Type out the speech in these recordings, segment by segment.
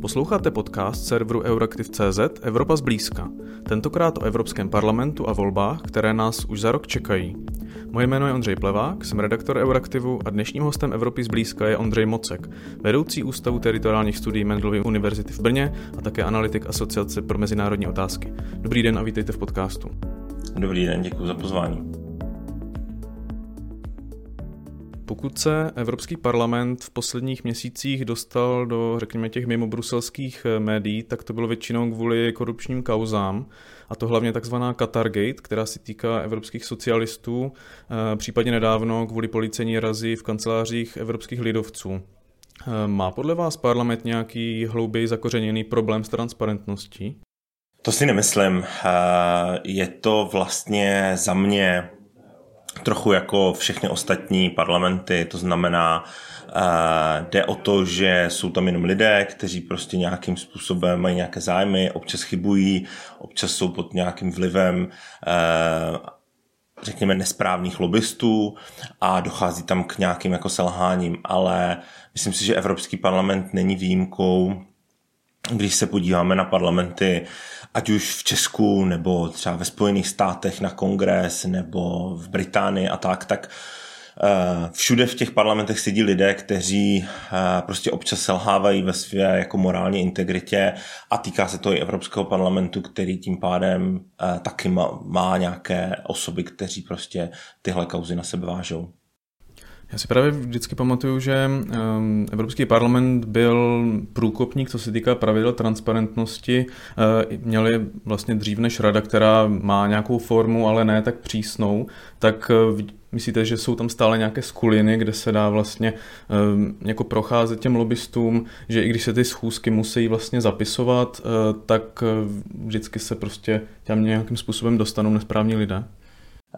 Posloucháte podcast serveru Euraktiv.cz Evropa zblízka. Tentokrát o Evropském parlamentu a volbách, které nás už za rok čekají. Moje jméno je Ondřej Plevák, jsem redaktor Euraktivu a dnešním hostem Evropy zblízka je Ondřej Mocek, vedoucí Ústavu teritoriálních studií Mendelovy univerzity v Brně a také analytik Asociace pro mezinárodní otázky. Dobrý den a vítejte v podcastu. Dobrý den, děkuji za pozvání. Pokud se Evropský parlament v posledních měsících dostal do, řekněme, těch mimo bruselských eh, médií, tak to bylo většinou kvůli korupčním kauzám, a to hlavně takzvaná Qatargate, která se týká evropských socialistů, eh, případně nedávno kvůli policení razy v kancelářích evropských lidovců. Eh, má podle vás parlament nějaký hlouběji zakořeněný problém s transparentností? To si nemyslím. Je to vlastně za mě trochu jako všechny ostatní parlamenty, to znamená, Uh, jde o to, že jsou tam jenom lidé, kteří prostě nějakým způsobem mají nějaké zájmy, občas chybují, občas jsou pod nějakým vlivem uh, řekněme nesprávných lobbystů a dochází tam k nějakým jako selháním, ale myslím si, že Evropský parlament není výjimkou, když se podíváme na parlamenty ať už v Česku nebo třeba ve Spojených státech na kongres nebo v Británii a tak, tak eh, všude v těch parlamentech sedí lidé, kteří eh, prostě občas selhávají ve své jako morální integritě a týká se to i Evropského parlamentu, který tím pádem eh, taky má, má nějaké osoby, kteří prostě tyhle kauzy na sebe vážou. Já si právě vždycky pamatuju, že um, Evropský parlament byl průkopník, co se týká pravidel transparentnosti. Uh, měli vlastně dřív než rada, která má nějakou formu, ale ne tak přísnou, tak uh, myslíte, že jsou tam stále nějaké skuliny, kde se dá vlastně um, jako procházet těm lobbystům, že i když se ty schůzky musí vlastně zapisovat, uh, tak vždycky se prostě těm nějakým způsobem dostanou nesprávní lidé?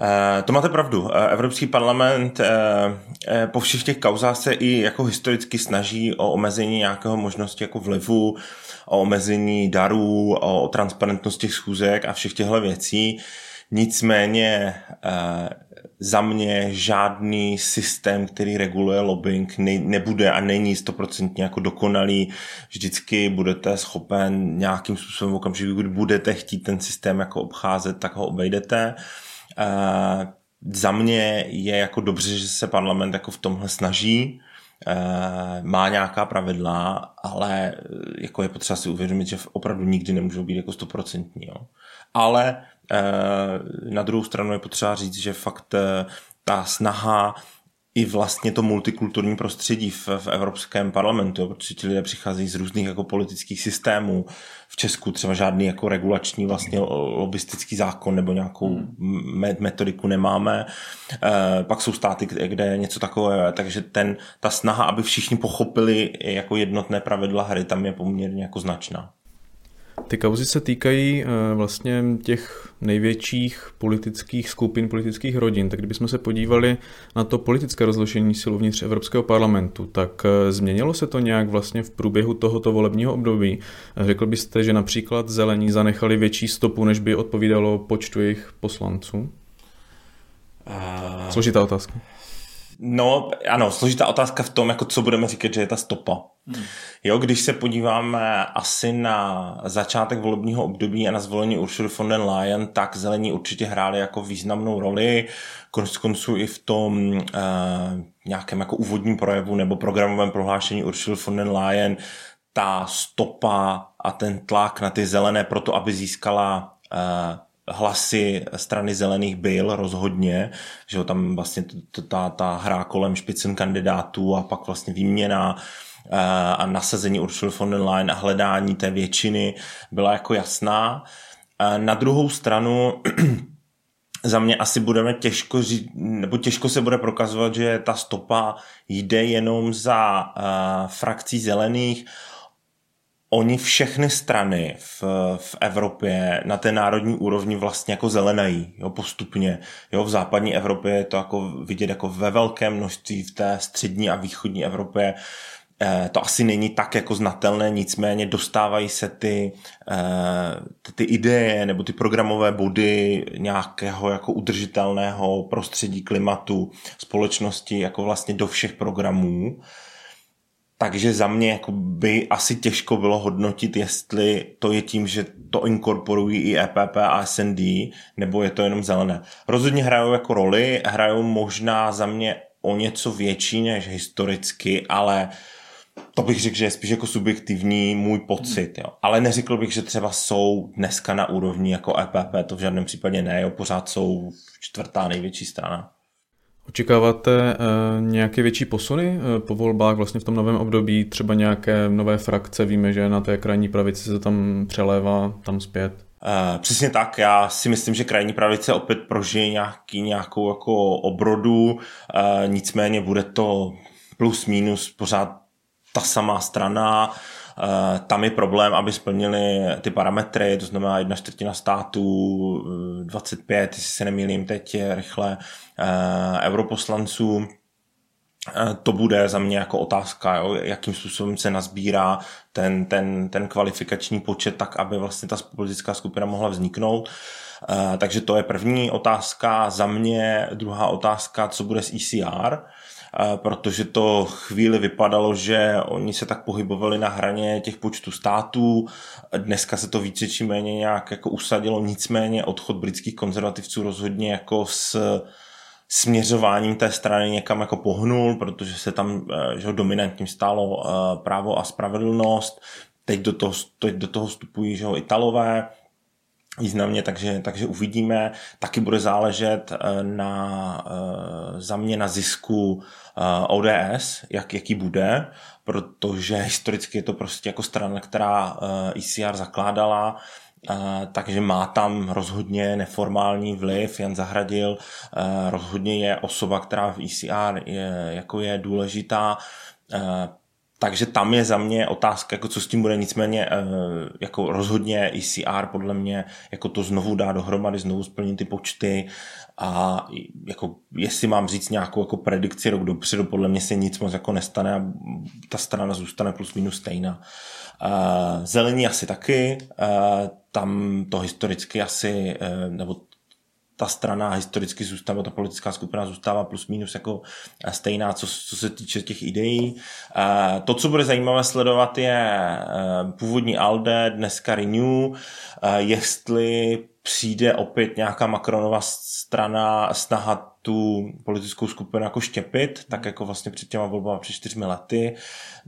Eh, to máte pravdu. Eh, Evropský parlament eh, po všech těch kauzách se i jako historicky snaží o omezení nějakého možnosti jako vlivu, o omezení darů, o transparentnost těch schůzek a všech těchto věcí. Nicméně za mě žádný systém, který reguluje lobbying, nebude a není stoprocentně jako dokonalý. Vždycky budete schopen nějakým způsobem v okamžiku, kdy budete chtít ten systém jako obcházet, tak ho obejdete. Za mě je jako dobře, že se parlament jako v tomhle snaží, uh, má nějaká pravidla, ale jako je potřeba si uvědomit, že opravdu nikdy nemůžou být jako stoprocentní. Ale uh, na druhou stranu je potřeba říct, že fakt ta snaha i vlastně to multikulturní prostředí v, v Evropském parlamentu, protože ti lidé přicházejí z různých jako politických systémů. V Česku třeba žádný jako regulační vlastně lobistický zákon nebo nějakou hmm. metodiku nemáme. E, pak jsou státy, kde, kde je něco takového, takže ten, ta snaha, aby všichni pochopili jako jednotné pravidla hry, tam je poměrně jako značná. Ty kauzy se týkají eh, vlastně těch největších politických skupin, politických rodin. Tak kdybychom se podívali na to politické rozložení sil uvnitř Evropského parlamentu, tak eh, změnilo se to nějak vlastně v průběhu tohoto volebního období? Řekl byste, že například zelení zanechali větší stopu, než by odpovídalo počtu jejich poslanců? Složitá otázka. No, ano, složitá otázka v tom, jako co budeme říkat, že je ta stopa. Hmm. Jo, když se podíváme asi na začátek volebního období a na zvolení Ursula von der Leyen, tak zelení určitě hráli jako významnou roli, konec konců i v tom uh, nějakém jako úvodním projevu nebo programovém prohlášení Ursula von der Leyen ta stopa a ten tlak na ty zelené proto, aby získala uh, hlasy strany zelených byl rozhodně, že tam vlastně ta, ta hra kolem špicen kandidátů a pak vlastně výměna eh, a nasazení Ursula von der Leyen a hledání té většiny byla jako jasná. Eh, na druhou stranu za mě asi budeme těžko říct, nebo těžko se bude prokazovat, že ta stopa jde jenom za uh, frakcí zelených oni všechny strany v, v Evropě na té národní úrovni vlastně jako zelenají, jo, postupně. Jo, v západní Evropě je to jako vidět jako ve velkém množství, v té střední a východní Evropě eh, to asi není tak jako znatelné, nicméně dostávají se ty, eh, ty, ty ideje nebo ty programové body nějakého jako udržitelného prostředí, klimatu, společnosti jako vlastně do všech programů takže za mě jako by asi těžko bylo hodnotit, jestli to je tím, že to inkorporují i EPP a SND, nebo je to jenom zelené. Rozhodně hrajou jako roli, hrajou možná za mě o něco větší než historicky, ale to bych řekl, že je spíš jako subjektivní můj pocit, jo. Ale neřekl bych, že třeba jsou dneska na úrovni jako EPP, to v žádném případě ne, jo. pořád jsou čtvrtá největší strana. Očekáváte uh, nějaké větší posuny uh, po volbách vlastně v tom novém období, třeba nějaké nové frakce, víme, že na té krajní pravici se tam přelévá tam zpět? Uh, přesně tak, já si myslím, že krajní pravice opět prožije nějaký, nějakou jako obrodu, nicméně bude to plus minus pořád ta samá strana, tam je problém, aby splnili ty parametry, to znamená jedna čtvrtina států, 25, jestli se nemýlím teď rychle, uh, europoslanců, to bude za mě jako otázka, jo, jakým způsobem se nazbírá ten, ten, ten kvalifikační počet tak, aby vlastně ta politická skupina mohla vzniknout. Takže to je první otázka. Za mě druhá otázka, co bude s ECR, protože to chvíli vypadalo, že oni se tak pohybovali na hraně těch počtů států. Dneska se to více či méně nějak jako usadilo, nicméně odchod britských konzervativců rozhodně jako s směřováním té strany někam jako pohnul, protože se tam eh, že dominantním stálo eh, právo a spravedlnost. Teď do toho, teď do toho vstupují že Italové, významně, takže, takže uvidíme. Taky bude záležet eh, na, za mě na zisku ODS, jak, jaký bude, protože historicky je to prostě jako strana, která ICR zakládala, takže má tam rozhodně neformální vliv. Jan Zahradil rozhodně je osoba, která v ECR je, jako je důležitá. Takže tam je za mě otázka, jako co s tím bude, nicméně jako rozhodně ECR podle mě jako to znovu dá dohromady, znovu splní ty počty a jako jestli mám říct nějakou jako predikci rok dopředu, podle mě se nic moc jako nestane a ta strana zůstane plus minus stejná. Zelení asi taky, tam to historicky asi, eh, nebo ta strana historicky zůstává, ta politická skupina zůstává plus minus jako eh, stejná, co, co se týče těch ideí. Eh, to, co bude zajímavé sledovat, je původní ALDE, dneska Renew, jestli přijde opět nějaká Macronova strana, snaha tu politickou skupinu jako štěpit, tak jako vlastně před těma volbama před čtyřmi lety.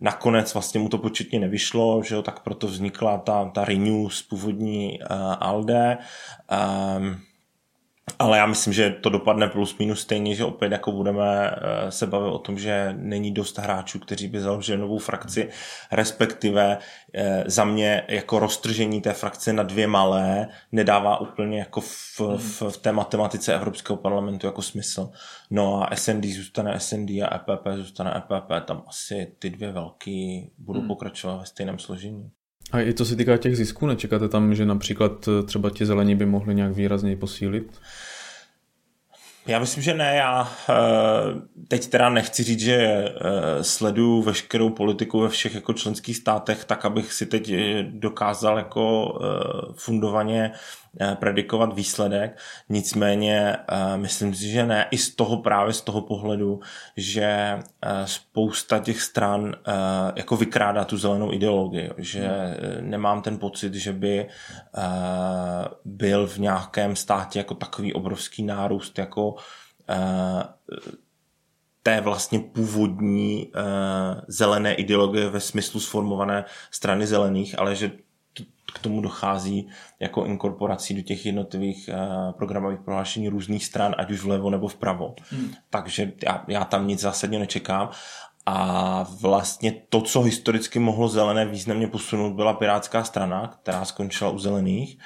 Nakonec vlastně mu to početně nevyšlo, že jo, tak proto vznikla ta, ta Renew z původní uh, ALDE. Um, ale já myslím, že to dopadne plus minus stejně, že opět jako budeme eh, se bavit o tom, že není dost hráčů, kteří by založili novou frakci, respektive eh, za mě jako roztržení té frakce na dvě malé nedává úplně jako v, v, v té matematice Evropského parlamentu jako smysl. No a SND zůstane SND a EPP zůstane EPP, tam asi ty dvě velký budou hmm. pokračovat ve stejném složení. A i co se týká těch zisků, nečekáte tam, že například eh, třeba ti zelení by mohli nějak výrazněji posílit? Já myslím, že ne. Já eh, teď teda nechci říct, že eh, sleduju veškerou politiku ve všech jako členských státech, tak abych si teď dokázal jako fundovaně predikovat výsledek, nicméně eh, myslím si, že ne. I z toho právě z toho pohledu, že eh, spousta těch stran jako vykrádá tu zelenou ideologii, že nemám ten pocit, že by byl v nějakém státě jako takový obrovský nárůst jako té vlastně původní uh, zelené ideologie ve smyslu sformované strany zelených, ale že k tomu dochází jako inkorporací do těch jednotlivých uh, programových prohlášení různých stran, ať už vlevo nebo vpravo. Hmm. Takže já, já tam nic zásadně nečekám. A vlastně to, co historicky mohlo zelené významně posunout, byla Pirátská strana, která skončila u zelených.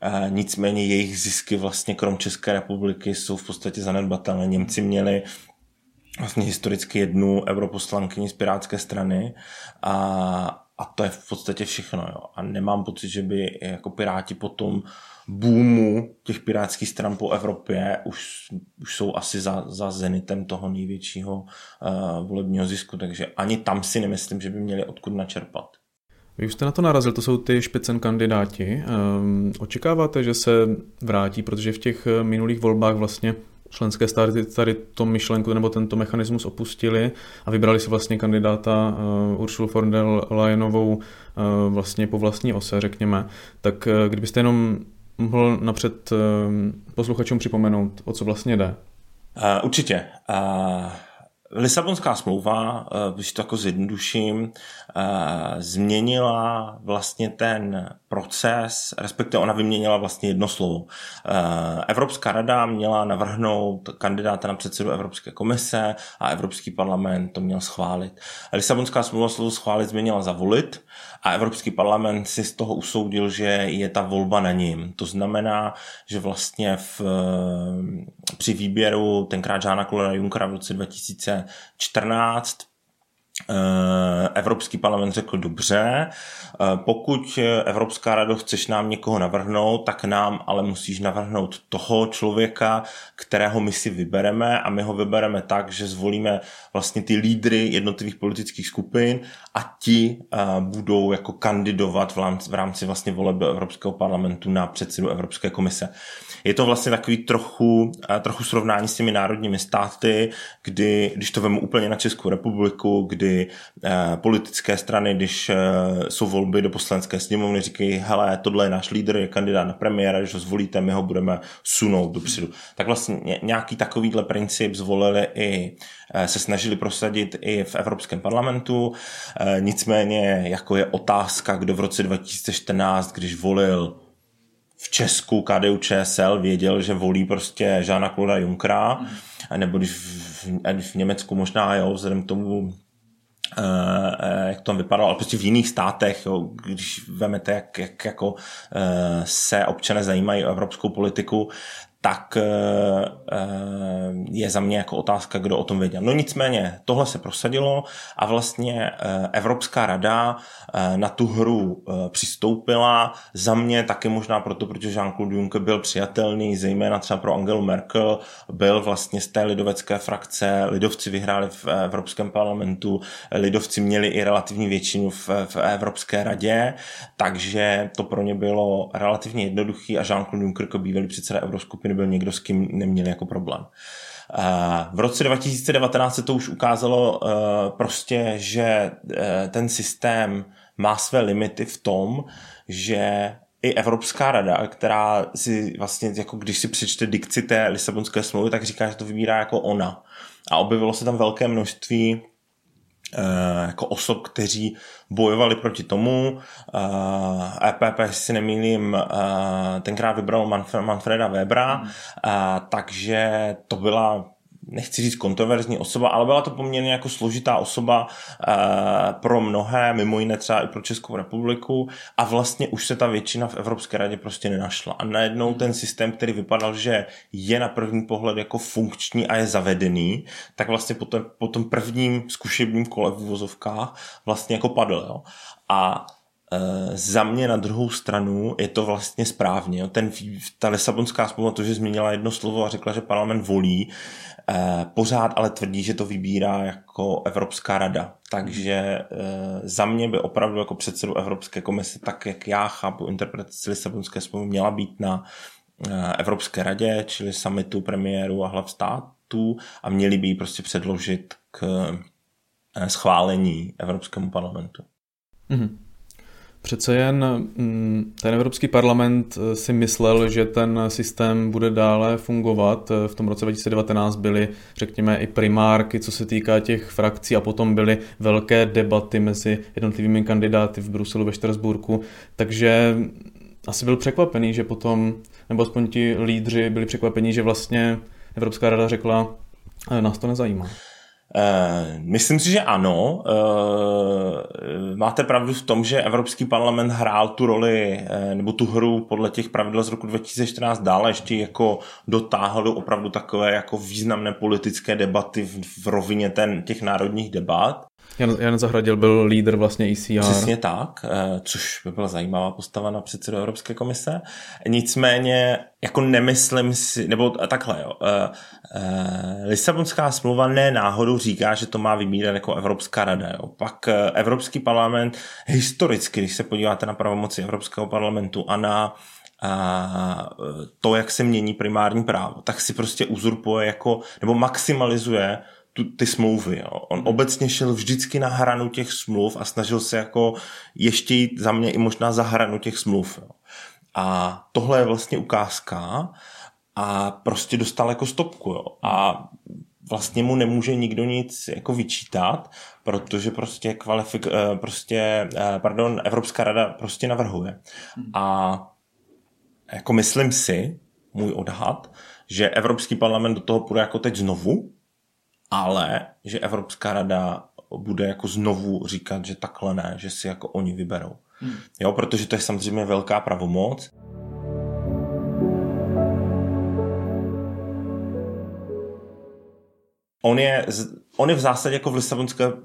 E, nicméně jejich zisky vlastně krom České republiky jsou v podstatě zanedbatelné. Němci měli vlastně historicky jednu europoslankyni z Pirátské strany a, a to je v podstatě všechno. Jo. A nemám pocit, že by jako Piráti po tom boomu těch pirátských stran po Evropě už, už jsou asi za, za zenitem toho největšího uh, volebního zisku, takže ani tam si nemyslím, že by měli odkud načerpat. Vy už jste na to narazil, to jsou ty špicen kandidáti. Um, očekáváte, že se vrátí, protože v těch minulých volbách vlastně členské státy tady to myšlenku nebo tento mechanismus opustili a vybrali si vlastně kandidáta uh, Ursula von der Leyenovou uh, vlastně po vlastní ose, řekněme. Tak uh, kdybyste jenom mohl napřed uh, posluchačům připomenout, o co vlastně jde. Uh, určitě. Uh... Lisabonská smlouva, když to jako zjednoduším, změnila vlastně ten proces, respektive ona vyměnila vlastně jedno slovo. Eh, Evropská rada měla navrhnout kandidáta na předsedu Evropské komise a Evropský parlament to měl schválit. Lisabonská smlouva slovo schválit změnila zavolit a Evropský parlament si z toho usoudil, že je ta volba na ním. To znamená, že vlastně v, při výběru tenkrát Žána Klora Junckera v roce 2014 Eh, Evropský parlament řekl dobře, eh, pokud Evropská rado chceš nám někoho navrhnout, tak nám ale musíš navrhnout toho člověka, kterého my si vybereme a my ho vybereme tak, že zvolíme vlastně ty lídry jednotlivých politických skupin a ti eh, budou jako kandidovat v rámci, vlastně voleb Evropského parlamentu na předsedu Evropské komise. Je to vlastně takový trochu, trochu srovnání s těmi národními státy, kdy, když to vemu úplně na Českou republiku, kdy eh, politické strany, když eh, jsou volby do poslanecké sněmovny, říkají, hele, tohle je náš lídr, je kandidát na premiéra, když ho zvolíte, my ho budeme sunout dopředu. Tak vlastně nějaký takovýhle princip zvolili i eh, se snažili prosadit i v Evropském parlamentu. Nicméně, jako je otázka, kdo v roce 2014, když volil v Česku KDU ČSL věděl, že volí prostě Žána Kloda Junkra, nebo když v, v Německu možná, jo, vzhledem k tomu, jak to vypadalo, ale prostě v jiných státech, jo, když vemete, jak, jak jako, uh, se občané zajímají o evropskou politiku, tak eh, eh, je za mě jako otázka, kdo o tom věděl. No nicméně, tohle se prosadilo a vlastně eh, Evropská rada na tu hru přistoupila. Za mě taky možná proto, protože Jean-Claude Juncker byl přijatelný, zejména třeba pro Angelu Merkel, byl vlastně z té lidovecké frakce, lidovci vyhráli v Evropském parlamentu, lidovci měli i relativní většinu v, v Evropské radě, takže to pro ně bylo relativně jednoduchý a Jean-Claude Juncker jako bývalý předseda Euroskupiny skupiny byl někdo, s kým neměli jako problém. V roce 2019 se to už ukázalo eh, prostě, že eh, ten systém má své limity v tom, že i Evropská rada, která si vlastně, jako když si přečte dikci té Lisabonské smlouvy, tak říká, že to vybírá jako ona. A objevilo se tam velké množství jako osob, kteří bojovali proti tomu. EPP, eh, e si nemýlím, eh, tenkrát vybral Manfreda Webera, hmm. takže to byla nechci říct kontroverzní osoba, ale byla to poměrně jako složitá osoba uh, pro mnohé, mimo jiné třeba i pro Českou republiku a vlastně už se ta většina v Evropské radě prostě nenašla. A najednou ten systém, který vypadal, že je na první pohled jako funkční a je zavedený, tak vlastně po, tom, po tom prvním zkušebním kole v vozovkách vlastně jako padl. Jo. A Uh, za mě na druhou stranu je to vlastně správně. Jo. Ten, ta Lisabonská smlouva to, že změnila jedno slovo a řekla, že parlament volí, Eh, pořád ale tvrdí, že to vybírá jako Evropská rada. Takže eh, za mě by opravdu jako předsedu Evropské komise, tak jak já chápu interpretaci Lisabonské smlouvy, měla být na Evropské radě, čili summitu premiéru a hlav států a měli by ji prostě předložit k schválení Evropskému parlamentu. Mm-hmm. Přece jen mm, ten Evropský parlament eh, si myslel, že ten systém bude dále fungovat. Eh, v tom roce 2019 byly, řekněme, i primárky, co se týká těch frakcí a potom byly velké debaty mezi jednotlivými kandidáty v Bruselu, ve Štrasburku. Takže asi byl překvapený, že potom, nebo aspoň ti lídři byli překvapení, že vlastně Evropská rada řekla, eh, nás to nezajímá. Uh, myslím si, že ano. Uh, máte pravdu v tom, že Evropský parlament hrál tu roli uh, nebo tu hru podle těch pravidel z roku 2014 dále ještě jako dotáhl do opravdu takové jako významné politické debaty v, v rovině ten, těch národních debat. Jan, Jan Zahradil byl lídr vlastně ECR. Přesně tak, eh, což by byla zajímavá postava na předsedu Evropské komise. Nicméně, jako nemyslím si, nebo takhle, jo, eh, eh, Lisabonská smlouva ne náhodou říká, že to má vybírat jako Evropská rada. Jo. Pak Evropský parlament historicky, když se podíváte na pravomoci Evropského parlamentu a na a to, jak se mění primární právo, tak si prostě uzurpuje jako, nebo maximalizuje tu, ty smlouvy. Jo. On obecně šel vždycky na hranu těch smluv a snažil se jako ještě jít za mě i možná za hranu těch smluv. Jo. A tohle je vlastně ukázka a prostě dostal jako stopku. Jo. A vlastně mu nemůže nikdo nic jako vyčítat, protože prostě kvalifik, eh, prostě, eh, pardon, Evropská rada prostě navrhuje. A jako myslím si, můj odhad, že Evropský parlament do toho půjde jako teď znovu, ale že Evropská rada bude jako znovu říkat, že takhle ne, že si jako oni vyberou. Hmm. Jo, protože to je samozřejmě velká pravomoc. On je on je v zásadě jako v Lisabonské uh,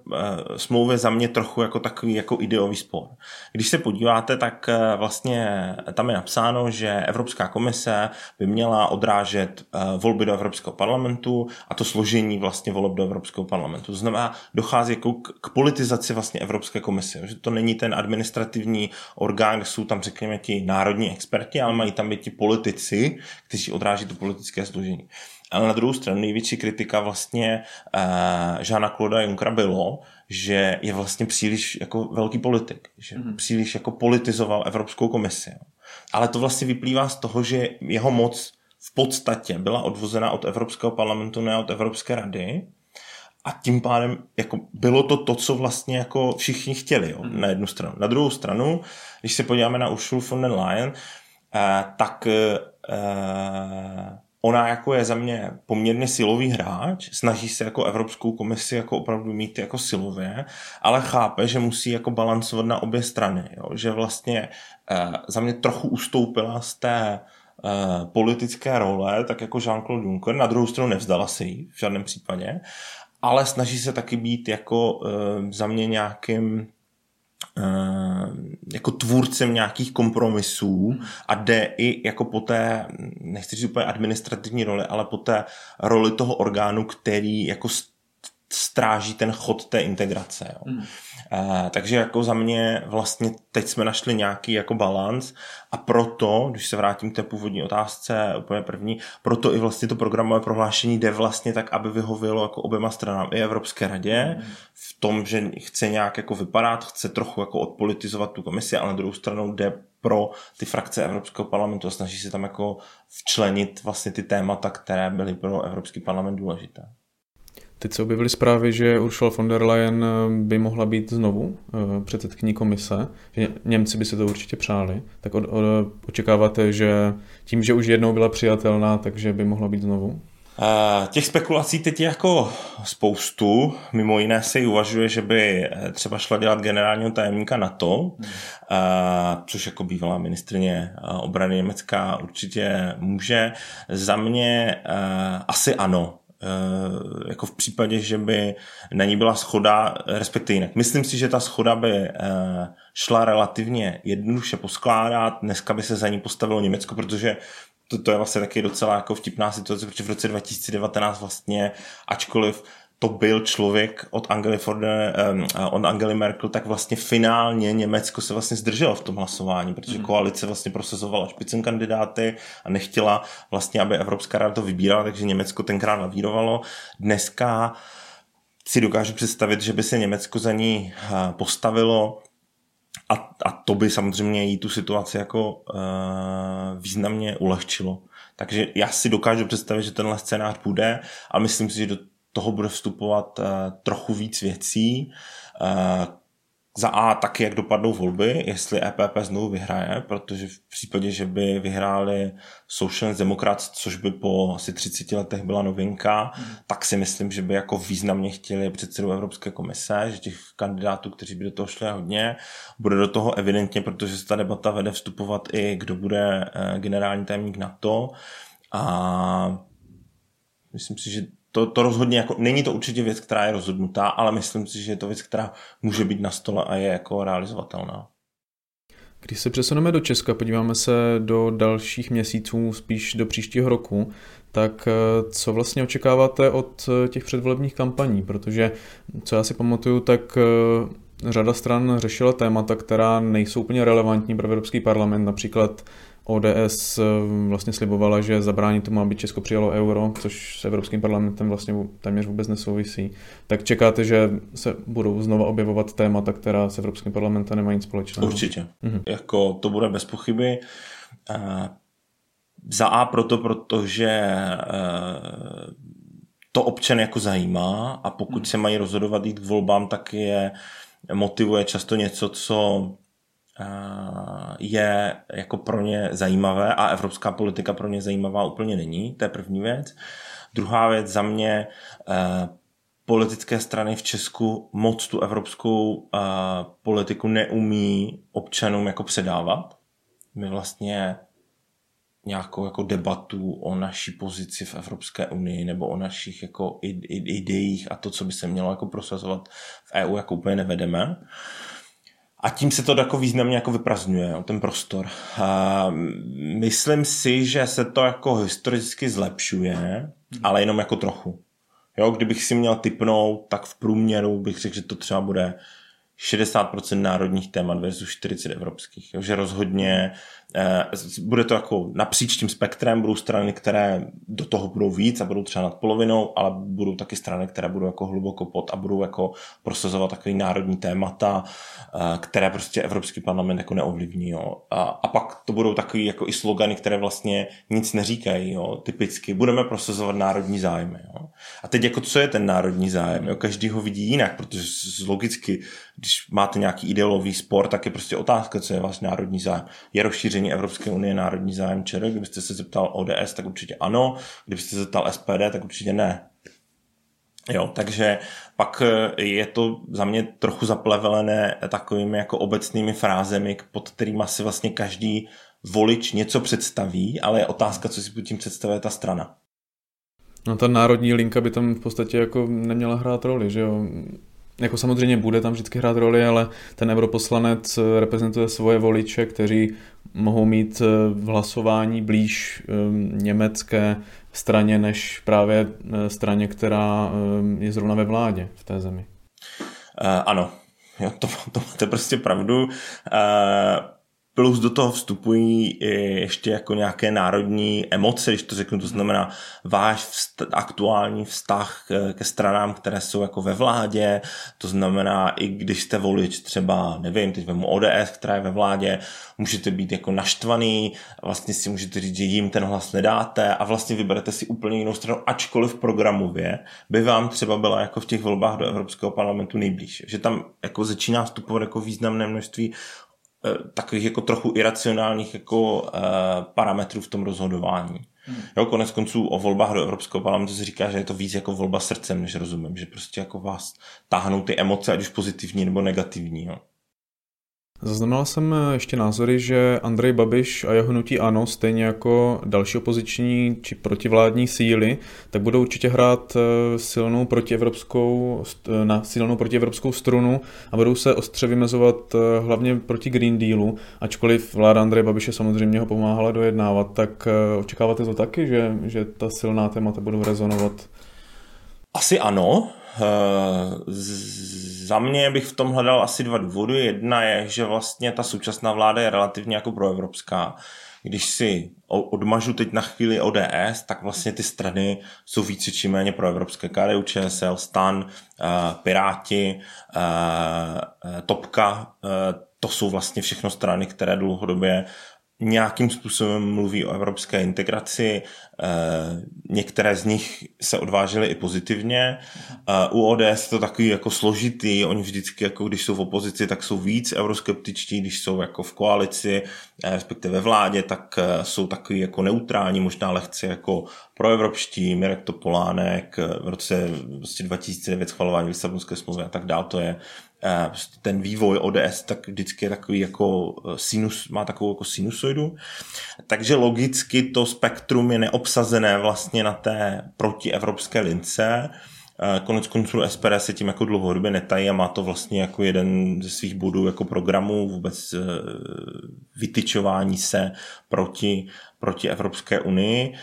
smlouvě za mě trochu jako takový jako ideový spor. Když se podíváte, tak uh, vlastně tam je napsáno, že Evropská komise by měla odrážet uh, volby do Evropského parlamentu a to složení vlastně voleb do Evropského parlamentu. To znamená, dochází jako k, k politizaci vlastně Evropské komise, že to není ten administrativní orgán, kde jsou tam řekněme ti národní experti, ale mají tam být ti politici, kteří odráží to politické složení. Ale na druhou stranu největší kritika vlastně uh, Žána Kloda Junkra bylo, že je vlastně příliš jako velký politik, že mm. příliš jako politizoval Evropskou komisi. Ale to vlastně vyplývá z toho, že jeho moc v podstatě byla odvozena od Evropského parlamentu, ne od Evropské rady. A tím pádem jako bylo to to, co vlastně jako všichni chtěli jo, mm. na jednu stranu. Na druhou stranu, když se podíváme na Ursula von der Leyen, eh, tak eh, ona jako je za mě poměrně silový hráč, snaží se jako Evropskou komisi jako opravdu mít jako silově, ale chápe, že musí jako balancovat na obě strany, jo? že vlastně eh, za mě trochu ustoupila z té eh, politické role, tak jako Jean-Claude Juncker, na druhou stranu nevzdala se jí v žádném případě, ale snaží se taky být jako eh, za mě nějakým jako tvůrcem nějakých kompromisů a jde i jako po té, nechci říct úplně administrativní roli, ale po té roli toho orgánu, který jako stráží ten chod té integrace. Jo. Mm. Uh, takže jako za mě vlastně teď jsme našli nějaký jako balans a proto, když se vrátím k té původní otázce, úplně první, proto i vlastně to programové prohlášení jde vlastně tak, aby vyhovělo jako oběma stranám i Evropské radě mm. v tom, že chce nějak jako vypadat, chce trochu jako odpolitizovat tu komisi, ale na druhou stranu jde pro ty frakce Evropského parlamentu a snaží se tam jako včlenit vlastně ty témata, které byly pro Evropský parlament důležité. Teď se objevily zprávy, že Ursula von der Leyen eh, by mohla být znovu eh, předsedkyní komise, že Němci by se to určitě přáli. Tak od, od, očekáváte, že tím, že už jednou byla přijatelná, takže by mohla být znovu? Uh, těch spekulací teď je jako spoustu. Mimo jiné se i uvažuje, že by třeba šla dělat generálního tajemníka NATO, což jako bývalá ministrině obrany Německa určitě může. Za mě asi ano. Eh, jako v případě, že by na ní byla schoda, respektive jinak. Myslím si, že ta schoda by eh, šla relativně jednoduše poskládat, dneska by se za ní postavilo Německo, protože to, to je vlastně taky docela jako vtipná situace, protože v roce 2019 vlastně, ačkoliv to byl člověk od Angely, Forde, um, od Angely Merkel, tak vlastně finálně Německo se vlastně zdrželo v tom hlasování, protože mm. koalice vlastně prosazovala špicen kandidáty a nechtěla vlastně, aby Evropská rada to vybírala, takže Německo tenkrát navírovalo. Dneska si dokážu představit, že by se Německo za ní postavilo a, a to by samozřejmě jí tu situaci jako uh, významně ulehčilo. Takže já si dokážu představit, že tenhle scénář bude, ale myslím si, že do toho bude vstupovat uh, trochu víc věcí. Uh, za A taky, jak dopadnou volby, jestli EPP znovu vyhraje, protože v případě, že by vyhráli Social Democrats, což by po asi 30 letech byla novinka, mm. tak si myslím, že by jako významně chtěli předsedu Evropské komise, že těch kandidátů, kteří by do toho šli hodně, bude do toho evidentně, protože se ta debata vede vstupovat i kdo bude generální tajemník NATO a myslím si, že to, to rozhodně jako, není to určitě věc, která je rozhodnutá, ale myslím si, že je to věc, která může být na stole a je jako realizovatelná. Když se přesuneme do Česka, podíváme se do dalších měsíců, spíš do příštího roku, tak eh, co vlastně očekáváte od eh, těch předvolebních kampaní? Protože, co já si pamatuju, tak eh, řada stran řešila témata, která nejsou úplně relevantní pro Evropský parlament, například ODS eh, vlastně slibovala, že zabrání tomu, aby Česko přijalo euro, což s Evropským parlamentem vlastně téměř vůbec nesouvisí. Tak čekáte, že se budou znova objevovat témata, která s Evropským parlamentem nemají nic společného? Určitě. Mhm. Jako to bude bez pochyby. Uh, za A proto, protože uh, to občan jako zajímá a pokud hmm. se mají rozhodovat jít k volbám, tak je motivuje často něco, co je jako pro ně zajímavé a evropská politika pro ně zajímavá úplně není, to je první věc. Druhá věc za mě, eh, politické strany v Česku moc tu evropskou eh, politiku neumí občanům jako předávat. My vlastně nějakou jako debatu o naší pozici v Evropské unii nebo o našich jako ideích a to, co by se mělo jako prosazovat v EU, jako úplně nevedeme. A tím se to jako významně jako vyprazňuje, ten prostor. A myslím si, že se to jako historicky zlepšuje, ale jenom jako trochu. Jo, kdybych si měl typnout, tak v průměru bych řekl, že to třeba bude 60% národních témat versus 40 evropských. Jo, že rozhodně bude to jako napříč tím spektrem, budou strany, které do toho budou víc a budou třeba nad polovinou, ale budou taky strany, které budou jako hluboko pod a budou jako prosazovat takový národní témata, eh, které prostě Evropský parlament jako neovlivní. Jo. A, a pak to budou takový jako i slogany, které vlastně nic neříkají, jo. typicky. Budeme prosazovat národní zájmy. Jo. A teď jako co je ten národní zájem? Jo. Každý ho vidí jinak, protože logicky, když máte nějaký ideolový spor, tak je prostě otázka, co je vlastně národní zájem. Je rozšíření rozšíření Evropské unie národní zájem ČR. Kdybyste se zeptal ODS, tak určitě ano. Kdybyste se zeptal SPD, tak určitě ne. Jo, takže pak eh, je to za mě trochu zaplevelené takovými jako obecnými frázemi, pod kterými si vlastně každý volič něco představí, ale je otázka, co si pod tím představuje ta strana. No ta národní linka by tam v podstatě jako neměla hrát roli, že jo? Jako samozřejmě bude tam vždycky hrát roli, ale ten europoslanec reprezentuje svoje voliče, kteří mohou mít eh, v hlasování blíž eh, německé straně než právě eh, straně, která je zrovna ve vládě v té zemi. Uh, ano, jo, to, to máte prostě pravdu. Uh, plus do toho vstupují ještě jako nějaké národní emoce, když to řeknu, to znamená váš vst- aktuální vztah ke stranám, které jsou jako ve vládě, to znamená i když jste volič třeba, nevím, teď vemu ODS, která je ve vládě, můžete být jako naštvaný, vlastně si můžete říct, že jim ten hlas nedáte a vlastně vyberete si úplně jinou stranu, ačkoliv programově by vám třeba byla jako v těch volbách do Evropského parlamentu nejblíž. Že tam jako začíná vstupovat jako významné množství takových jako trochu iracionálních jako uh, parametrů v tom rozhodování. Hmm. Jo, konec konců o volbách do Evropského parlamentu se říká, že je to víc jako volba srdcem, než rozumím, že prostě jako vás táhnou ty emoce, ať už pozitivní nebo negativní. Jo. Zaznamenal jsem eh, ještě názory, že Andrej Babiš a jeho hnutí ANO, stejně jako další opoziční či protivládní síly, tak budou určitě hrát eh, silnou protievropskou, eh, na silnou protievropskou strunu a budou se ostře vymezovat hlavně proti Green Dealu, ačkoliv vláda Andreje Babiše samozřejmě ho pomáhala dojednávat, tak očekáváte to taky, že, že ta silná témata budou rezonovat? Asi ano, za mě bych v tom hledal asi dva důvody. Jedna je, že vlastně ta současná vláda je relativně jako proevropská. Když si odmažu teď na chvíli ODS, tak vlastně ty strany jsou více či méně proevropské. KDU, ČSL, STAN, Piráti, Topka, to jsou vlastně všechno strany, které dlouhodobě nějakým způsobem mluví o evropské integraci. Eh, některé z nich se odvážily i pozitivně. Eh, u ODS je to takový jako složitý. Oni vždycky, jako když jsou v opozici, tak jsou víc euroskeptičtí, když jsou jako v koalici, eh, respektive ve vládě, tak jsou takový jako neutrální, možná lehce jako proevropští. Mirek Topolánek v roce 2009 prostě schvalování Lisabonské smlouvy a tak dále. To je ten vývoj ODS tak vždycky je takový jako eh, sinus, má takovou jako sinusoidu. Takže logicky to spektrum je neobsazené vlastně na té protievropské lince. Eh, konec konců SPD se tím jako dlouhodobě netají a má to vlastně jako jeden ze svých bodů jako programu vůbec vytyčování se proti, proti Evropské unii.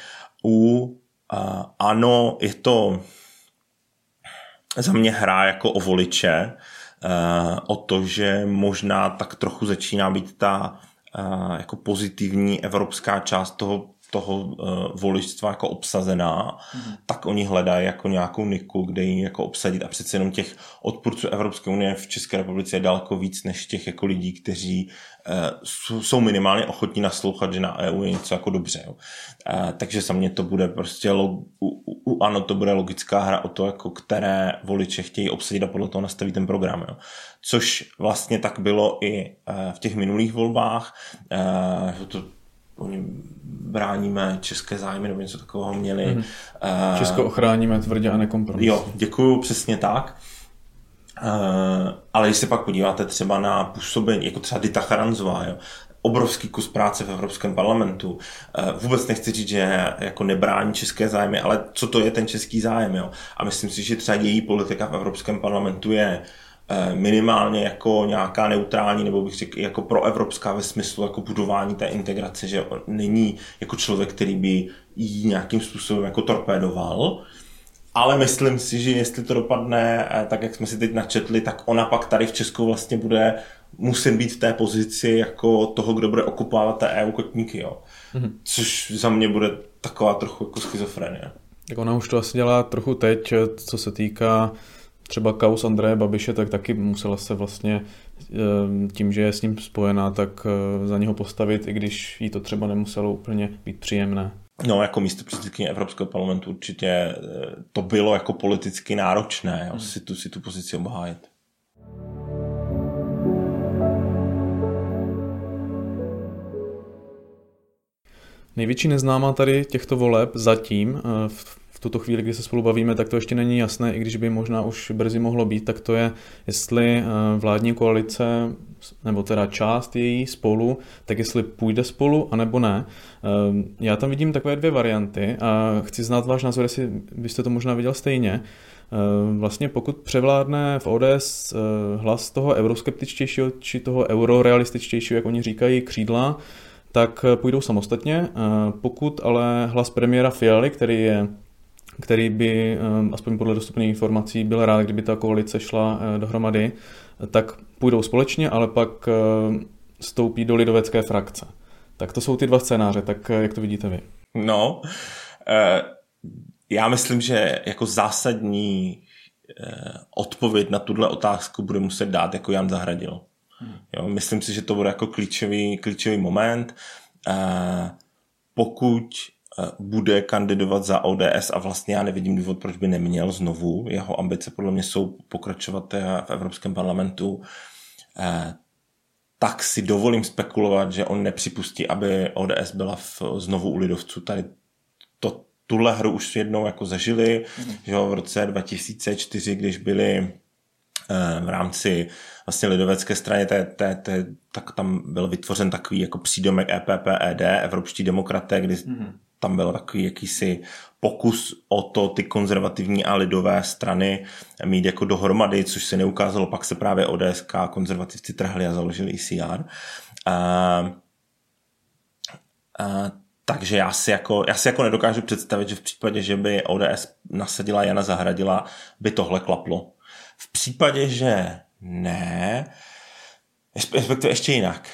U ano, je to za mě hra jako o voliče, o to, že možná tak trochu začíná být ta jako pozitivní evropská část toho toho uh, voličstva jako obsazená, mm. tak oni hledají jako nějakou niku, kde ji jako obsadit a přece jenom těch odpůrců Evropské unie v České republice je daleko víc než těch jako lidí, kteří jsou minimálně ochotní naslouchat, že na EU je něco jako dobře. Jo. Uh, takže za mě to bude prostě, log, u, ano, to bude logická hra o to, jako které voliče chtějí obsadit a podle toho nastaví ten program. Jo. Což vlastně tak bylo i uh, v těch minulých volbách. To oni bráníme české zájmy nebo něco takového měli. Mm. Česko ochráníme tvrdě a nekompromis. Jo, děkuju, přesně tak. Uh, ale když se pak podíváte třeba na působení, jako třeba Dita Charanzová, jo, obrovský kus práce v Evropském parlamentu. Uh, vůbec nechci říct, že jako nebrání české zájmy, ale co to je ten český zájem, jo? A myslím si, že třeba její politika v Evropském parlamentu je Eh, minimálně jako nějaká neutrální, nebo bych řekl jako proevropská ve smyslu jako budování té integrace, že není jako člověk, který by ji nějakým způsobem jako torpédoval, ale myslím si, že jestli to dopadne eh, tak, jak jsme si teď načetli, tak ona pak tady v Česku vlastně bude muset být v té pozici jako toho, kdo bude okupávat té EU kotníky, jo. Mm-hmm. Což za mě bude taková trochu jako schizofrenie. Tak ona už to asi dělá trochu teď, co se týká třeba kaus Andreje Babiše, tak taky musela se vlastně ehm, tím, že je s ním spojená, tak eh, za něho postavit, i když jí to třeba nemuselo úplně být příjemné. No, jako místo předsedkyně Evropského parlamentu určitě eh, to bylo jako politicky náročné, jo, hmm. si, tu, si tu pozici obhájit. Největší neznámá tady těchto voleb zatím eh, tuto chvíli, kdy se spolu bavíme, tak to ještě není jasné, i když by možná už brzy mohlo být, tak to je, jestli eh, vládní koalice, nebo teda část její spolu, tak jestli půjde spolu, anebo ne. Eh, já tam vidím takové dvě varianty a chci znát váš názor, jestli byste to možná viděl stejně. Eh, vlastně pokud převládne v ODS hlas toho euroskeptičtějšího či toho eurorealističtějšího, jak oni říkají, křídla, tak půjdou samostatně. Pokud ale hlas premiéra Fialy, který je který by, ehm, aspoň podle dostupných informací, byl rád, kdyby ta koalice šla eh, dohromady, tak půjdou společně, ale pak ehm, stoupí do lidovecké frakce. Tak to jsou ty dva scénáře, tak eh, jak to vidíte vy? No, eh, já myslím, že jako zásadní odpověď na tuhle otázku bude muset dát jako Jan Zahradil. Hmm. Jo, myslím si, že to bude jako klíčový, klíčový moment. Pokud bude kandidovat za ODS a vlastně já nevidím důvod, proč by neměl znovu. Jeho ambice podle mě jsou pokračovat eh, v Evropském parlamentu. Eh, tak si dovolím spekulovat, že on nepřipustí, aby ODS byla v, znovu u lidovců. Tady to, tuhle hru už jednou jako zažili, mm. že v roce 2004, když byli v rámci vlastně lidovecké strany, té, té, té, tak tam byl vytvořen takový jako přídomek EPP, ED, Evropští demokraté, kdy mm tam byl takový jakýsi pokus o to ty konzervativní a lidové strany mít jako dohromady, což se neukázalo, pak se právě ODSK konzervativci trhli a založili ICR. A, a, takže já si, jako, já si jako nedokážu představit, že v případě, že by ODS nasadila Jana Zahradila, by tohle klaplo. V případě, že ne, respektive ještě jinak.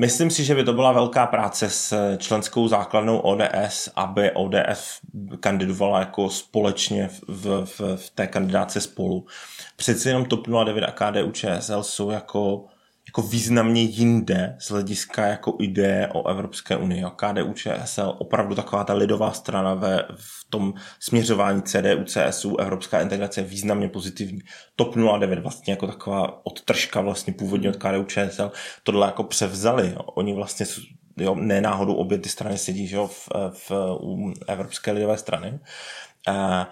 Myslím si, že by to byla velká práce s členskou základnou ODS, aby ODS kandidovala jako společně v, v, v té kandidáce spolu. Přeci jenom TOP 09 a KDU ČSL jsou jako jako významně jinde z hlediska jako ideje o Evropské unii. KDU ČSL opravdu taková ta lidová strana ve, v tom směřování CDU, CSU, evropská integrace je významně pozitivní. TOP 09 vlastně jako taková odtržka vlastně původně od KDU ČSL tohle jako převzali. Jo. Oni vlastně jo, ne náhodou obě ty strany sedí že jo, v, v, v Evropské lidové strany. Uh,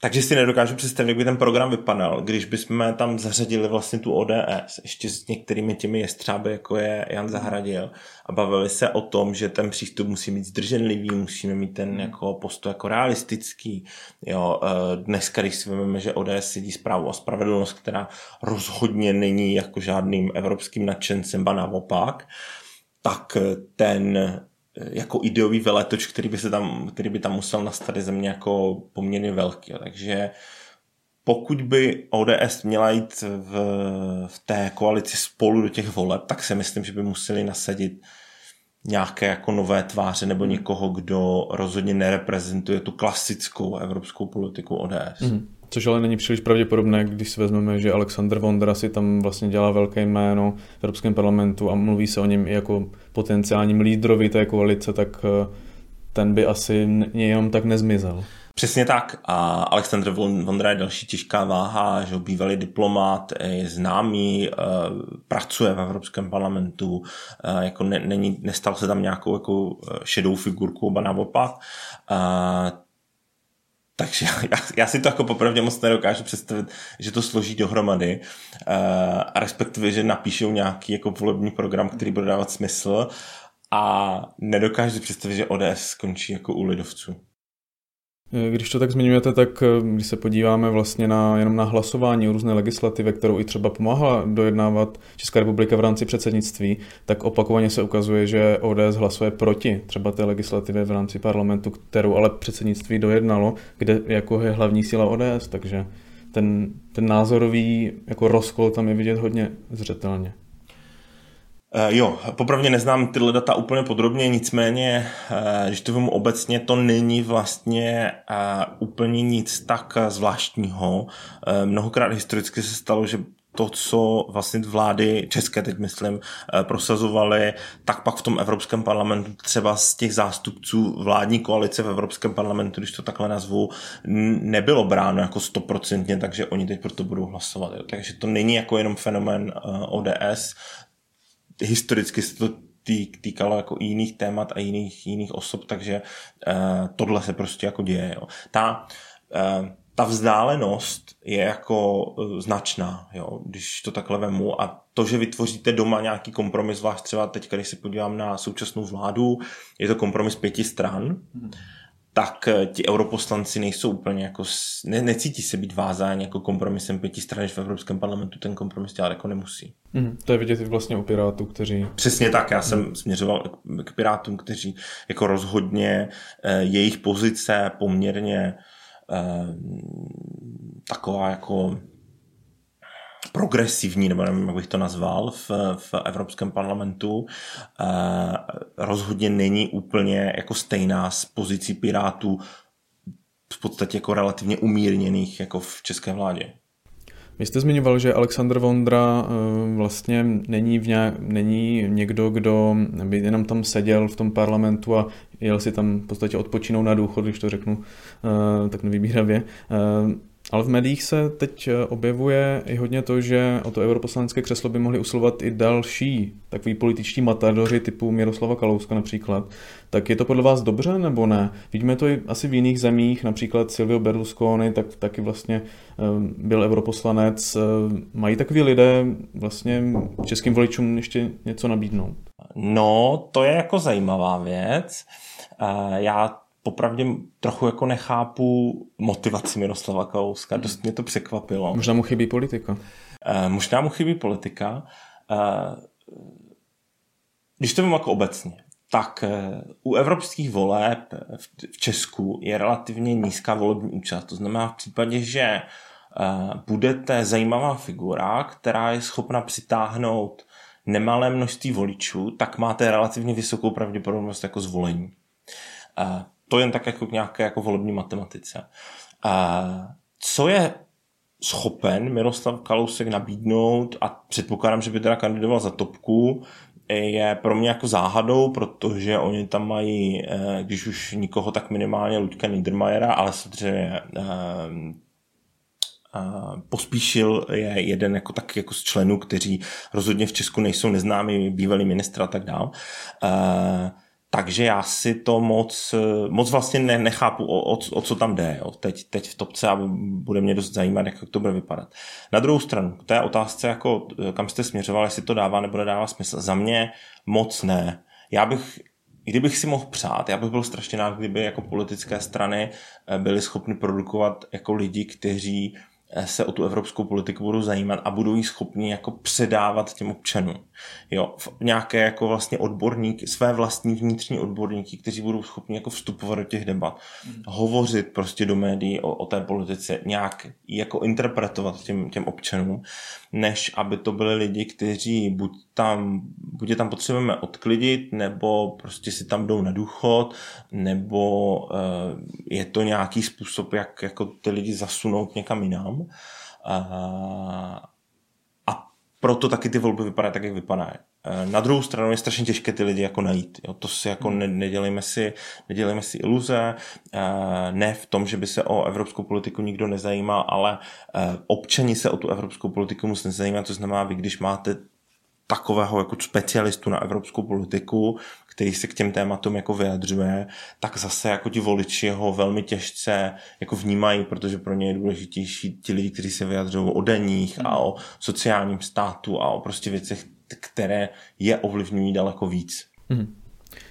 takže si nedokážu představit, jak by ten program vypadal, když bychom tam zařadili vlastně tu ODS, ještě s některými těmi jestřáby, jako je Jan Zahradil, a bavili se o tom, že ten přístup musí být zdrženlivý, musíme mít ten hmm. jako postoj jako realistický. Jo, eh, dneska, když si vezmeme, že ODS sedí zprávu a spravedlnost, která rozhodně není jako žádným evropským nadšencem, ba naopak, tak ten jako ideový veletoč, který by, se tam, který by tam musel nastat, je země jako poměrně velký. Takže pokud by ODS měla jít v, v té koalici spolu do těch voleb, tak si myslím, že by museli nasadit nějaké jako nové tváře nebo někoho, kdo rozhodně nereprezentuje tu klasickou evropskou politiku ODS. Mm. Což ale není příliš pravděpodobné, když si vezmeme, že Alexander Vondra si tam vlastně dělá velké jméno v Evropském parlamentu a mluví se o něm i jako potenciálním lídrovi té koalice, tak eh, ten by asi jenom tak nezmizel. Přesně tak. A Alexander Vondra je další těžká váha, že bývalý diplomat, je známý, eh, pracuje v Evropském parlamentu, eh, jako ne, není, nestal se tam nějakou jako šedou figurku, ba naopak. Takže já, já si to jako popravdě moc nedokážu představit, že to složí dohromady uh, a respektive, že napíšou nějaký jako volební program, který bude dávat smysl a nedokážu si představit, že ODS skončí jako u lidovců. Eh, když to tak zmiňujete, tak eh, když se podíváme vlastně na, jenom na hlasování o různé legislativy, kterou i třeba pomáhala dojednávat Česká republika v rámci předsednictví, tak opakovaně se ukazuje, že ODS hlasuje proti třeba té legislativě v rámci parlamentu, kterou ale předsednictví dojednalo, kde jako je hlavní síla ODS, takže ten, ten názorový jako rozkol tam je vidět hodně zřetelně. Uh, jo, popravdě neznám tyhle data úplně podrobně, nicméně, uh, když to vím obecně, to není vlastně uh, úplně nic tak zvláštního. Mnohokrát historicky se stalo, že to, co vlastně vlády české, teď myslím, prosazovaly, tak pak v tom Evropském parlamentu třeba z těch zástupců vládní koalice v Evropském parlamentu, když to takhle nazvu, nebylo bráno jako stoprocentně, takže oni teď proto budou hlasovat. Jo. Takže to není jako jenom fenomén ODS, historicky se to tý, týkalo jako jiných témat a jiných, jiných osob, takže uh, tohle se prostě jako děje. Jo. Ta, uh, ta vzdálenost je jako uh, značná, jo, když to takhle vemu a to, že vytvoříte doma nějaký kompromis, zvlášť třeba teď, když se podívám na současnou vládu, je to kompromis pěti stran, hmm tak eh, ti europoslanci nejsou úplně jako, ne, necítí se být vázáni jako kompromisem pěti stran, v Evropském parlamentu ten kompromis dělat jako nemusí. Mm, to je vidět i vlastně u Pirátů, kteří... Přesně tak, já jsem mm. směřoval k Pirátům, kteří jako rozhodně eh, jejich pozice poměrně eh, taková jako progresivní, nebo nevím, jak bych to nazval, v, v Evropském parlamentu, eh, rozhodně není úplně jako stejná s pozicí Pirátů v podstatě jako relativně umírněných jako v české vládě. Vy jste zmiňoval, že Aleksandr Vondra eh, vlastně není, v nějak, není někdo, kdo by jenom tam seděl v tom parlamentu a jel si tam v podstatě odpočinout na důchod, když to řeknu eh, tak nevybíravě. Ale v médiích se teď eh, objevuje i hodně to, že o to europoslanské křeslo by mohli usilovat i další takový političtí matadoři typu Miroslava Kalouska například. Tak je to podle vás dobře nebo ne? Vidíme to i asi v jiných zemích, například Silvio Berlusconi, tak taky vlastně eh, byl europoslanec. Eh, mají takový lidé vlastně českým voličům ještě něco nabídnout? No, to je jako zajímavá věc. Já popravdě trochu jako nechápu motivaci Miroslava Kalouska. Dost mě to překvapilo. Možná mu chybí politika. Uh, možná mu chybí politika. Uh, když to vím jako obecně, tak uh, u evropských voleb v, Česku je relativně nízká volební účast. To znamená v případě, že budete zajímavá figura, která je schopna přitáhnout nemalé množství voličů, tak máte relativně vysokou pravděpodobnost jako zvolení. To jen tak jako nějaké jako volební matematice. A co je schopen Miroslav Kalousek nabídnout a předpokládám, že by teda kandidoval za topku, je pro mě jako záhadou, protože oni tam mají, eh, když už nikoho, tak minimálně Luďka Niedermayera, ale samozřejmě eh, eh, Pospíšil je jeden jako tak jako z členů, kteří rozhodně v Česku nejsou neznámí, bývalý ministr a tak dál. Takže já si to moc, moc vlastně ne, nechápu, o, o, o co tam jde jo. Teď, teď v topce a bude mě dost zajímat, jak to bude vypadat. Na druhou stranu, k té otázce, jako, kam jste směřoval, jestli to dává nebo nedává smysl. Za mě moc ne. Já bych, kdybych si mohl přát, já bych byl strašně rád, kdyby jako politické strany eh, byly schopny produkovat jako lidi, kteří Eh, se o tu evropskou politiku budou zajímat a budou ji schopni jako předávat těm občanům. Jo, nějaké jako vlastně odborníky, své vlastní vnitřní odborníky, kteří budou schopni jako vstupovat do těch debat, mm. hovořit prostě do médií o, o té politice, nějak jako interpretovat těm, těm občanům, než aby to byli lidi, kteří buď tam, buď je tam potřebujeme odklidit, nebo prostě si tam jdou na důchod, nebo uh, je to nějaký způsob, jak jako ty lidi zasunout někam jinam. Uh, a proto taky ty volby vypadají tak, jak vypadají. Eh, na druhou stranu je strašně těžké ty lidi jako najít. Jo. To si jako ne, nedělejme, si, nedělejme si iluze, ne v tom, že by se o evropskou politiku nikdo nezajímal, ale občani se o tu evropskou politiku musí nezajímat, to znamená, vy když máte takového jako specialistu na evropskou politiku, který se k těm tématům jako vyjadřuje, tak zase jako ti voliči ho velmi těžce jako vnímají, protože pro ně je důležitější ti lidi, kteří se vyjadřují o daních a o sociálním státu a o prostě věcech, které je ovlivňují daleko víc. Hmm.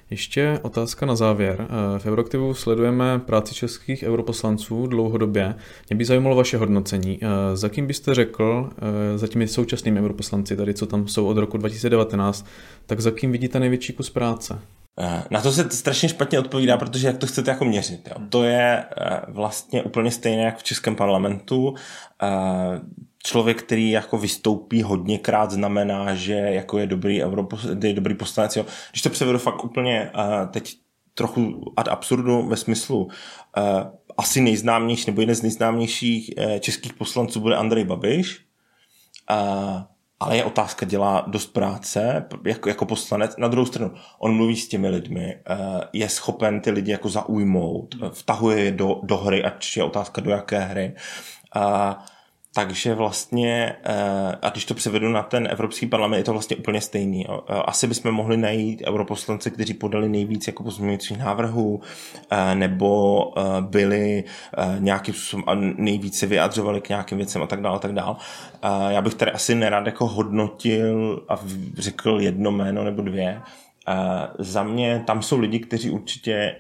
Ještě otázka na závěr. V Euroaktivu sledujeme práci českých europoslanců dlouhodobě. Mě by zajímalo vaše hodnocení. Za kým byste řekl, za těmi současnými europoslanci, tady co tam jsou od roku 2019, tak za kým vidíte největší kus práce? Na to se strašně špatně odpovídá, protože jak to chcete jako měřit. Jo? To je vlastně úplně stejné jak v Českém parlamentu člověk, který jako vystoupí hodněkrát, znamená, že jako je dobrý, Europos- je dobrý poslanec. Jo. Když to převedu fakt úplně uh, teď trochu ad absurdu ve smyslu uh, asi nejznámější nebo jeden z nejznámějších uh, českých poslanců bude Andrej Babiš, uh, ale je otázka, dělá dost práce jako, jako poslanec. Na druhou stranu, on mluví s těmi lidmi, je schopen ty lidi jako zaujmout, vtahuje je do, do hry, ať je otázka do jaké hry. Takže vlastně, eh, a když to převedu na ten Evropský parlament, je to vlastně úplně stejný. Eh, asi bychom mohli najít europoslance, kteří podali nejvíc jako pozměňujících návrhů, eh, nebo byli nějakým způsobem nejvíce vyjadřovali k nějakým věcem a tak dále, a tak dále. Já bych tady asi nerad jako hodnotil a řekl jedno jméno nebo dvě, za mě tam jsou lidi, kteří určitě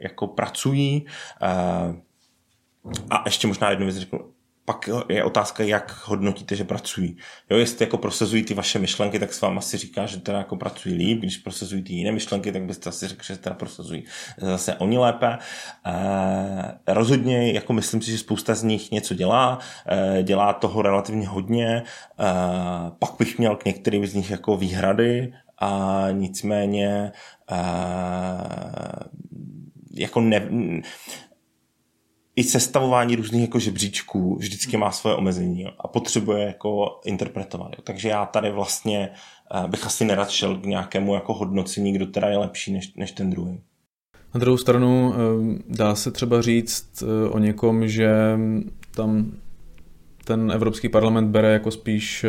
jako pracují, a ještě možná jednu věc řeknu, pak je otázka, jak hodnotíte, že pracují. Jo, jestli jako prosazují ty vaše myšlenky, tak s vám asi říká, že teda jako pracují líp, když prosazují ty jiné myšlenky, tak byste asi řekl, že teda prosazují zase oni lépe. E, rozhodně, jako myslím si, že spousta z nich něco dělá, e, dělá toho relativně hodně, e, pak bych měl k některým z nich jako výhrady, a nicméně e, jako ne, i sestavování různých jako žebříčků vždycky má svoje omezení jo, a potřebuje jako interpretovat. Jo. Takže já tady vlastně uh, bych asi nerad šel k nějakému jako hodnocení, kdo teda je lepší než, než ten druhý. Na druhou stranu eh, dá se třeba říct eh, o někom, že tam ten Evropský parlament bere jako spíš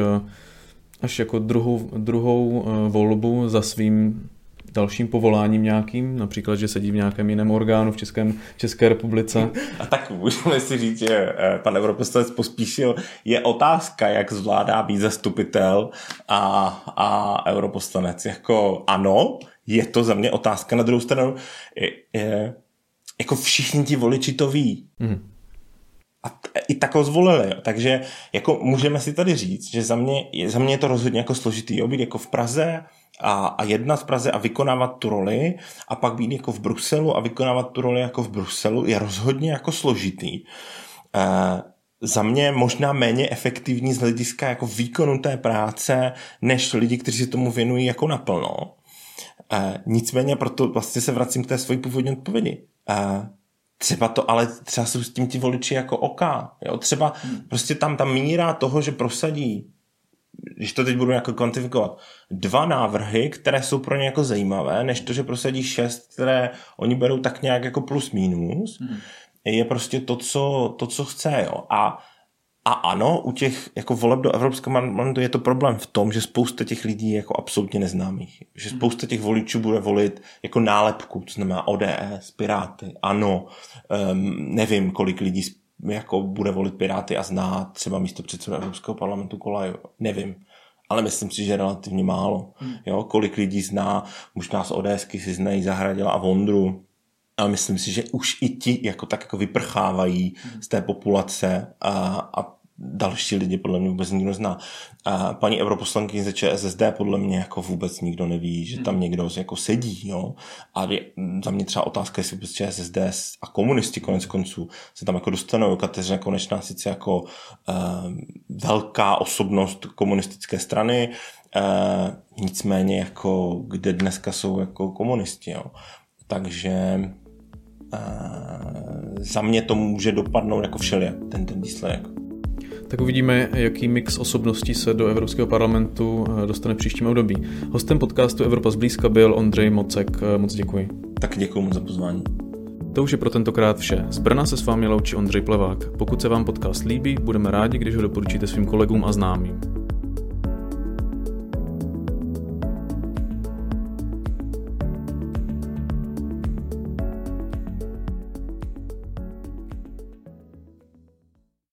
až jako druhou, druhou volbu za svým dalším povoláním nějakým, například, že sedí v nějakém jiném orgánu v Českém, České republice. A tak můžeme si říct, že eh, pan europoslanec pospíšil. Je otázka, jak zvládá být zastupitel a, a europoslanec. Jako ano, je to za mě otázka. Na druhou stranu, je, je, jako všichni ti voliči to ví. Mm. A i tak ho zvolili. Jo. Takže jako můžeme si tady říct, že za mě, za mě je to rozhodně jako složitý. Jo. Být jako v Praze, a, a jednat v Praze a vykonávat tu roli a pak být jako v Bruselu a vykonávat tu roli jako v Bruselu je rozhodně jako složitý. E, za mě možná méně efektivní z hlediska jako výkonu té práce, než lidi, kteří se tomu věnují jako naplno. E, nicméně proto vlastně se vracím k té svojí původní odpovědi. E, třeba to, ale třeba jsou s tím ti voliči jako oka. Jo? Třeba hmm. prostě tam ta míra toho, že prosadí když to teď budu jako kvantifikovat, dva návrhy, které jsou pro ně jako zajímavé, než to, že prosadí šest, které oni berou tak nějak jako plus minus, hmm. je prostě to, co, to, co chce, jo. A, a ano, u těch jako voleb do Evropského parlamentu je to problém v tom, že spousta těch lidí je jako absolutně neznámých. Že hmm. spousta těch voličů bude volit jako nálepku, to znamená ODS, Piráty, ano, um, nevím, kolik lidí jako bude volit Piráty a zná třeba místo předsedu Evropského parlamentu Kolaju. Nevím. Ale myslím si, že relativně málo. Hmm. Jo, kolik lidí zná, možná z ODSky si znají Zahradila a Vondru. A myslím si, že už i ti jako tak jako vyprchávají z té populace a, a další lidi podle mě vůbec nikdo zná. A paní europoslankyně ze ČSSD podle mě jako vůbec nikdo neví, že tam hmm. někdo jako sedí. Jo? A je, za mě třeba otázka, jestli vůbec ČSSD a komunisti konec konců se tam jako dostanou. Kateřina Konečná sice jako uh, velká osobnost komunistické strany, uh, nicméně jako kde dneska jsou jako komunisti. Jo? Takže uh, za mě to může dopadnout jako všelijak, ten, ten výsledek. Tak uvidíme, jaký mix osobností se do Evropského parlamentu eh, dostane v příštím období. Hostem podcastu Evropa zblízka byl Ondřej Mocek. Eh, moc děkuji. Tak děkuji moc za pozvání. To už je pro tentokrát vše. Z Brna se s vámi loučí Ondřej Plevák. Pokud se vám podcast líbí, budeme rádi, když ho doporučíte svým kolegům a známým.